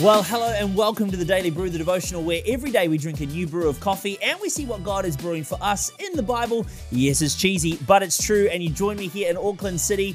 Well, hello and welcome to the Daily Brew, the devotional where every day we drink a new brew of coffee and we see what God is brewing for us in the Bible. Yes, it's cheesy, but it's true. And you join me here in Auckland City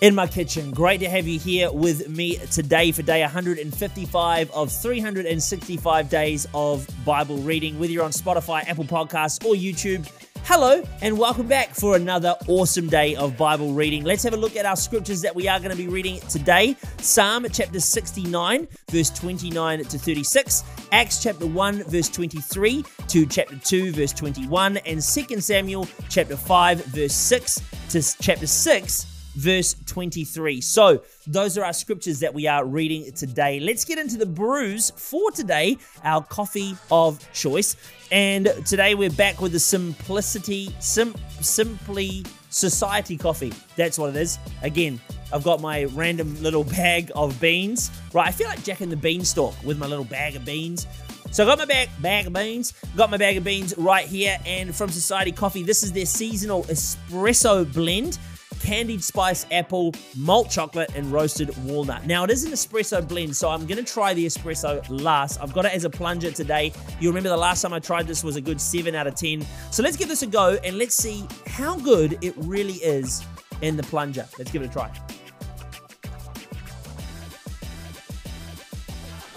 in my kitchen. Great to have you here with me today for day 155 of 365 days of Bible reading, whether you're on Spotify, Apple Podcasts, or YouTube. Hello, and welcome back for another awesome day of Bible reading. Let's have a look at our scriptures that we are going to be reading today Psalm chapter 69, verse 29 to 36, Acts chapter 1, verse 23 to chapter 2, verse 21, and 2 Samuel chapter 5, verse 6 to chapter 6 verse 23. So, those are our scriptures that we are reading today. Let's get into the brews for today, our coffee of choice. And today we're back with the simplicity, sim, simply society coffee. That's what it is. Again, I've got my random little bag of beans. Right, I feel like Jack and the Beanstalk with my little bag of beans. So I got my bag, bag of beans, got my bag of beans right here, and from Society Coffee, this is their seasonal espresso blend candied spice apple, malt chocolate, and roasted walnut. Now, it is an espresso blend, so I'm going to try the espresso last. I've got it as a plunger today. You remember the last time I tried this was a good 7 out of 10. So let's give this a go and let's see how good it really is in the plunger. Let's give it a try.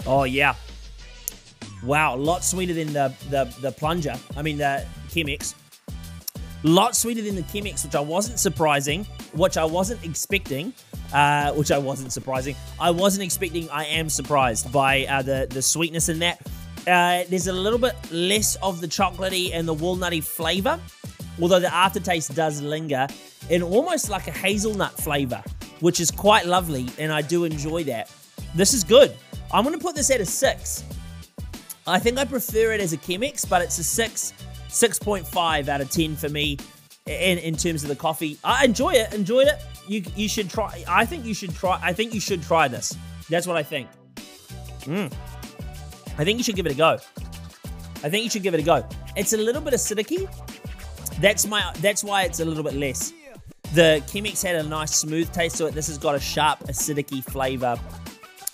Oh, yeah. Wow, a lot sweeter than the, the, the plunger. I mean, the Chemex. Lot sweeter than the Chemex, which I wasn't surprising, which I wasn't expecting, uh, which I wasn't surprising. I wasn't expecting. I am surprised by uh, the the sweetness in that. Uh, there's a little bit less of the chocolatey and the walnutty flavor, although the aftertaste does linger in almost like a hazelnut flavor, which is quite lovely, and I do enjoy that. This is good. I'm going to put this at a six. I think I prefer it as a Chemex, but it's a six 6.5 out of 10 for me in, in terms of the coffee. I enjoy it, enjoyed it. You you should try. I think you should try. I think you should try this. That's what I think. Mm. I think you should give it a go. I think you should give it a go. It's a little bit acidic That's my. That's why it's a little bit less. The Chemex had a nice smooth taste to it. This has got a sharp acidic flavor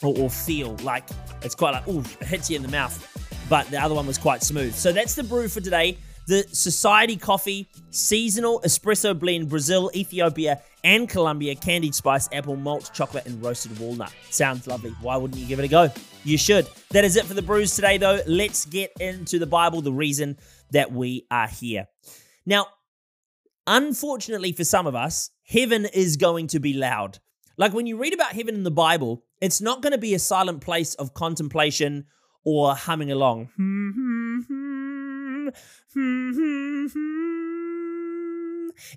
or, or feel. Like it's quite like ooh, it hits you in the mouth but the other one was quite smooth. So that's the brew for today. The Society Coffee Seasonal Espresso Blend Brazil, Ethiopia, and Colombia Candied Spice Apple Malt Chocolate and Roasted Walnut. Sounds lovely. Why wouldn't you give it a go? You should. That is it for the brews today, though. Let's get into the Bible, the reason that we are here. Now, unfortunately for some of us, heaven is going to be loud. Like when you read about heaven in the Bible, it's not going to be a silent place of contemplation or humming along. Hmm, hmm, hmm,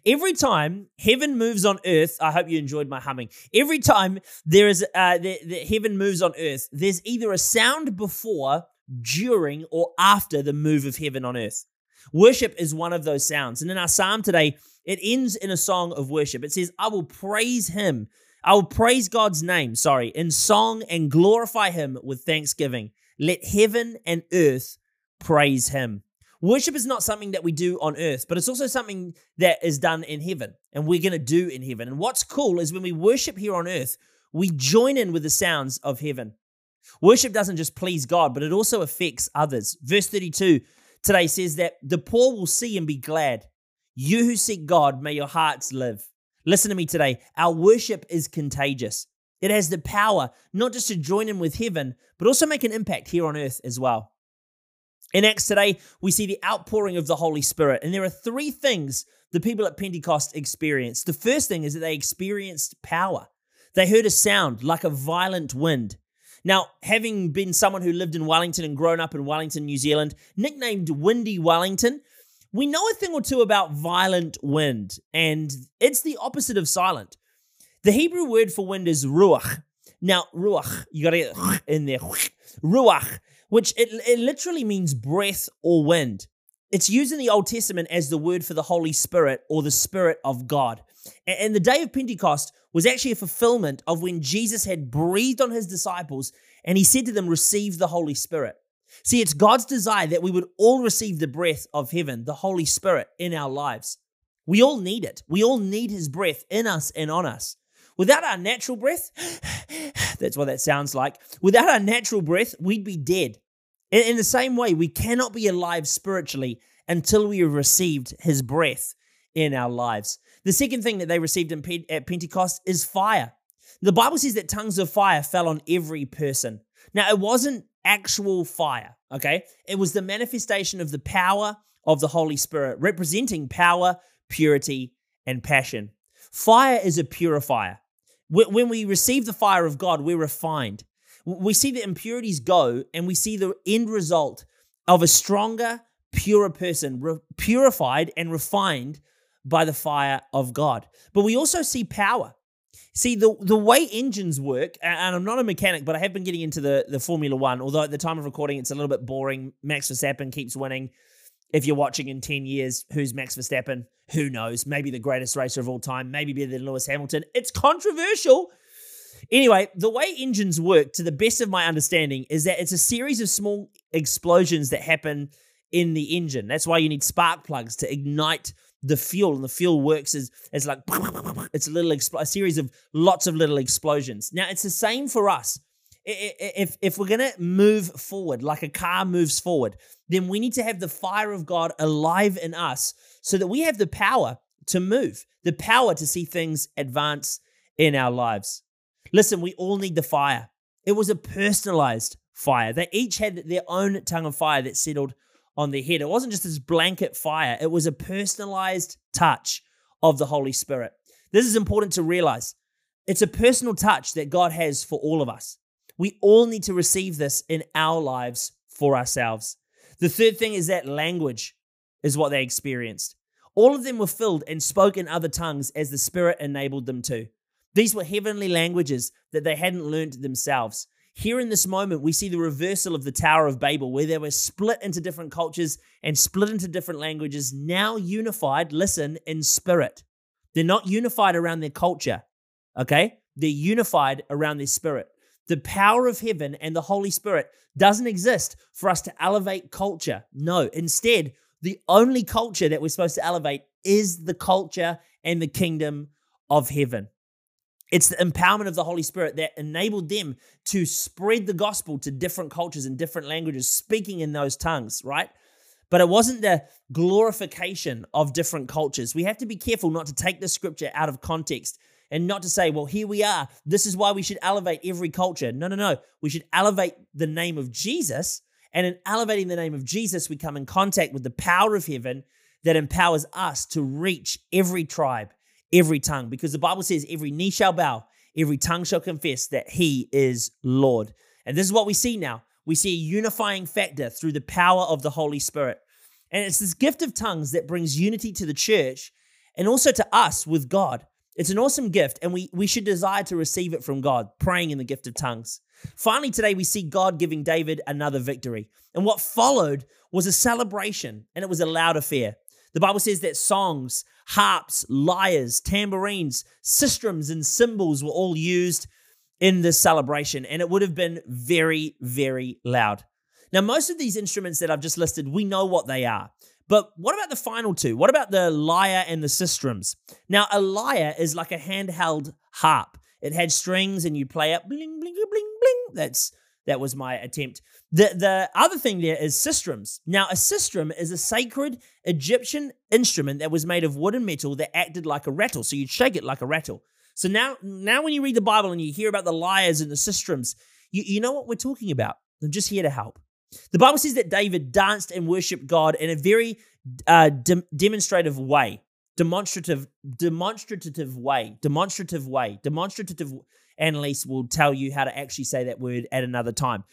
Every time heaven moves on earth, I hope you enjoyed my humming. Every time there is uh, the, the heaven moves on earth, there's either a sound before, during, or after the move of heaven on earth. Worship is one of those sounds. And in our psalm today, it ends in a song of worship. It says, I will praise him. I will praise God's name, sorry, in song and glorify him with thanksgiving. Let heaven and earth praise him. Worship is not something that we do on earth, but it's also something that is done in heaven and we're going to do in heaven. And what's cool is when we worship here on earth, we join in with the sounds of heaven. Worship doesn't just please God, but it also affects others. Verse 32 today says that the poor will see and be glad. You who seek God, may your hearts live. Listen to me today. Our worship is contagious. It has the power not just to join in with heaven, but also make an impact here on earth as well. In Acts today, we see the outpouring of the Holy Spirit, and there are three things the people at Pentecost experienced. The first thing is that they experienced power. They heard a sound like a violent wind. Now, having been someone who lived in Wellington and grown up in Wellington, New Zealand, nicknamed Windy Wellington, we know a thing or two about violent wind, and it's the opposite of silent. The Hebrew word for wind is ruach. Now, ruach, you got to get in there. Ruach, which it, it literally means breath or wind. It's used in the Old Testament as the word for the Holy Spirit or the Spirit of God. And the day of Pentecost was actually a fulfillment of when Jesus had breathed on his disciples and he said to them, Receive the Holy Spirit. See, it's God's desire that we would all receive the breath of heaven, the Holy Spirit, in our lives. We all need it. We all need his breath in us and on us. Without our natural breath, That's what that sounds like. Without our natural breath, we'd be dead. In, the same way, we cannot be alive spiritually until we have received his breath in our lives. The second thing that they received in, at Pentecost is fire. The Bible says that tongues of fire fell on every person. Now, it wasn't actual fire, okay? It was the manifestation of the power of the Holy Spirit, representing power, purity, and passion. Fire is a purifier. When we receive the fire of God, we're refined. We see the impurities go, and we see the end result of a stronger, purer person, purified and refined by the fire of God. But we also see power. See, the, the way engines work, and I'm not a mechanic, but I have been getting into the, the Formula One, although at the time of recording, it's a little bit boring. Max Verstappen keeps winning. If you're watching in 10 years, who's Max Verstappen? Who knows? Maybe the greatest racer of all time, maybe better than Lewis Hamilton. It's controversial. Anyway, the way engines work, to the best of my understanding, is that it's a series of small explosions that happen in the engine. That's why you need spark plugs to ignite the fuel, and the fuel works as, as like it's a little expl- a series of lots of little explosions. Now it's the same for us. If if we're gonna move forward like a car moves forward, then we need to have the fire of God alive in us, so that we have the power to move, the power to see things advance in our lives. Listen, we all need the fire. It was a personalized fire. They each had their own tongue of fire that settled on their head. It wasn't just this blanket fire, it was a personalized touch of the Holy Spirit. This is important to realize. It's a personal touch that God has for all of us. We all need to receive this in our lives for ourselves. The third thing is that language is what they experienced. All of them were filled and spoke in other tongues as the Spirit enabled them to. These were heavenly languages that they hadn't learned themselves. Here in this moment, we see the reversal of the Tower of Babel, where they were split into different cultures and split into different languages, now unified, listen, in spirit. They're not unified around their culture, okay? They're unified around their spirit. The power of heaven and the Holy Spirit doesn't exist for us to elevate culture. No, instead, the only culture that we're supposed to elevate is the culture and the kingdom of heaven. It's the empowerment of the Holy Spirit that enabled them to spread the gospel to different cultures and different languages, speaking in those tongues, right? But it wasn't the glorification of different cultures. We have to be careful not to take the scripture out of context and not to say, well, here we are. This is why we should elevate every culture. No, no, no. We should elevate the name of Jesus. And in elevating the name of Jesus, we come in contact with the power of heaven that empowers us to reach every tribe, every tongue, because the Bible says every knee shall bow, every tongue shall confess that he is Lord. And this is what we see now. We see a unifying factor through the power of the Holy Spirit. And it's this gift of tongues that brings unity to the church and also to us with God. It's an awesome gift, and we, we should desire to receive it from God, praying in the gift of tongues. Finally, today we see God giving David another victory. And what followed was a celebration, and it was a loud affair. The Bible says that songs, harps, lyres, tambourines, sistrums, and cymbals were all used in this celebration, and it would have been very, very loud. Now, most of these instruments that I've just listed, we know what they are. But what about the final two? What about the lyre and the sistrums? Now, a lyre is like a handheld harp. It had strings and you play it bling, bling, bling, bling. That's that was my attempt. The the other thing there is sistrums. Now, a sistrum is a sacred Egyptian instrument that was made of wood and metal that acted like a rattle. So you'd shake it like a rattle. So now, now when you read the Bible and you hear about the lyres and the sistrums, you, you know what we're talking about. I'm just here to help. The Bible says that David danced and worshiped God in a very uh, de- demonstrative way, demonstrative, demonstrative way, demonstrative way, demonstrative. Annalise will tell you how to actually say that word at another time.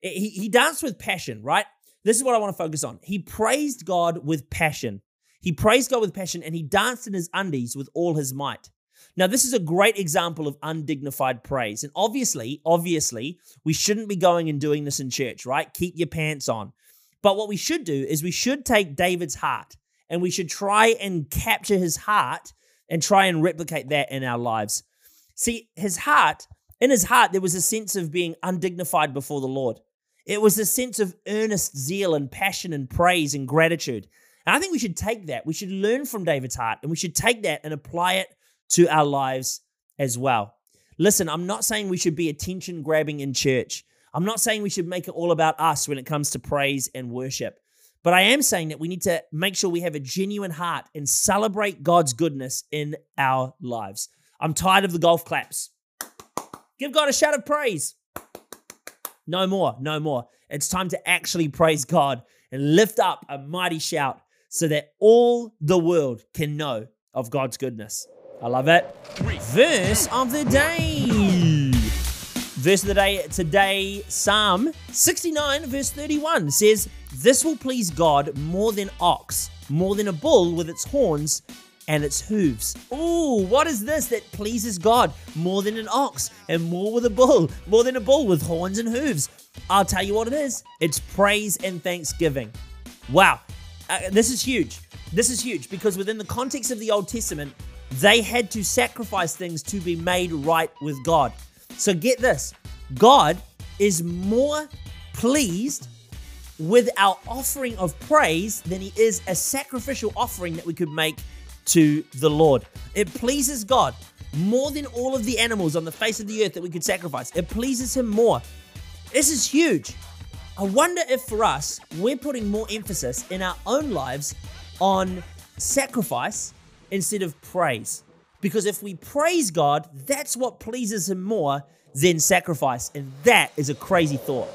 He, he danced with passion, right? This is what I want to focus on. He praised God with passion. He praised God with passion and he danced in his undies with all his might. Now, this is a great example of undignified praise. And obviously, obviously, we shouldn't be going and doing this in church, right? Keep your pants on. But what we should do is we should take David's heart and we should try and capture his heart and try and replicate that in our lives. See, his heart, in his heart, there was a sense of being undignified before the Lord. It was a sense of earnest zeal and passion and praise and gratitude. And I think we should take that. We should learn from David's heart and we should take that and apply it to our lives as well. Listen, I'm not saying we should be attention grabbing in church. I'm not saying we should make it all about us when it comes to praise and worship. But I am saying that we need to make sure we have a genuine heart and celebrate God's goodness in our lives. I'm tired of the golf claps. Give God a shout of praise. No more, no more. It's time to actually praise God and lift up a mighty shout so that all the world can know of God's goodness. I love it. Verse of the day. Verse of the day today, Psalm 69, verse 31 says, This will please God more than ox, more than a bull with its horns and its hooves. Ooh, what is this that pleases God more than an ox and more with a bull, more than a bull with horns and hooves? I'll tell you what it is it's praise and thanksgiving. Wow, uh, this is huge. This is huge because within the context of the Old Testament, they had to sacrifice things to be made right with God. So get this God is more pleased with our offering of praise than he is a sacrificial offering that we could make to the Lord. It pleases God more than all of the animals on the face of the earth that we could sacrifice. It pleases him more. This is huge. I wonder if for us, we're putting more emphasis in our own lives on sacrifice instead of praise. Because if we praise God, that's what pleases Him more than sacrifice. And that is a crazy thought.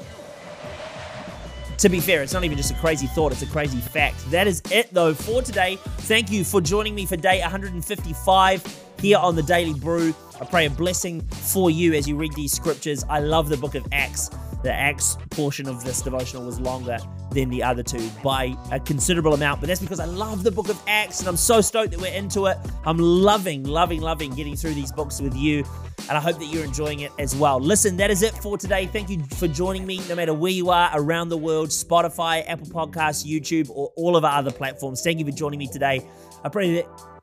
To be fair, it's not even just a crazy thought, it's a crazy fact. That is it, though, for today. Thank you for joining me for day 155 here on the Daily Brew. I pray a blessing for you as you read these scriptures. I love the book of Acts. The Acts portion of this devotional was longer than the other two by a considerable amount, but that's because I love the book of Acts and I'm so stoked that we're into it. I'm loving, loving, loving getting through these books with you, and I hope that you're enjoying it as well. Listen, that is it for today. Thank you for joining me, no matter where you are around the world Spotify, Apple Podcasts, YouTube, or all of our other platforms. Thank you for joining me today. I pray that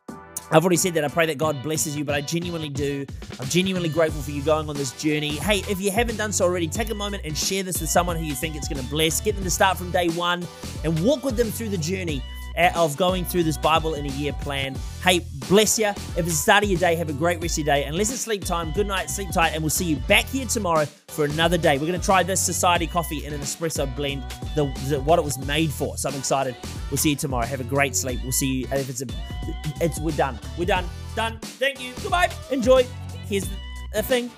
I've already said that. I pray that God blesses you, but I genuinely do. I'm genuinely grateful for you going on this journey. Hey, if you haven't done so already, take a moment and share this with someone who you think it's going to bless. Get them to start from day one and walk with them through the journey of going through this Bible in a year plan. Hey, bless you. If it's the start of your day, have a great rest of your day. Unless it's sleep time, good night, sleep tight, and we'll see you back here tomorrow for another day. We're going to try this Society coffee in an espresso blend, the, the, what it was made for. So I'm excited. We'll see you tomorrow. Have a great sleep. We'll see you. If it's a, it's we're done. We're done. Done. Thank you. Goodbye. Enjoy. Here's the thing.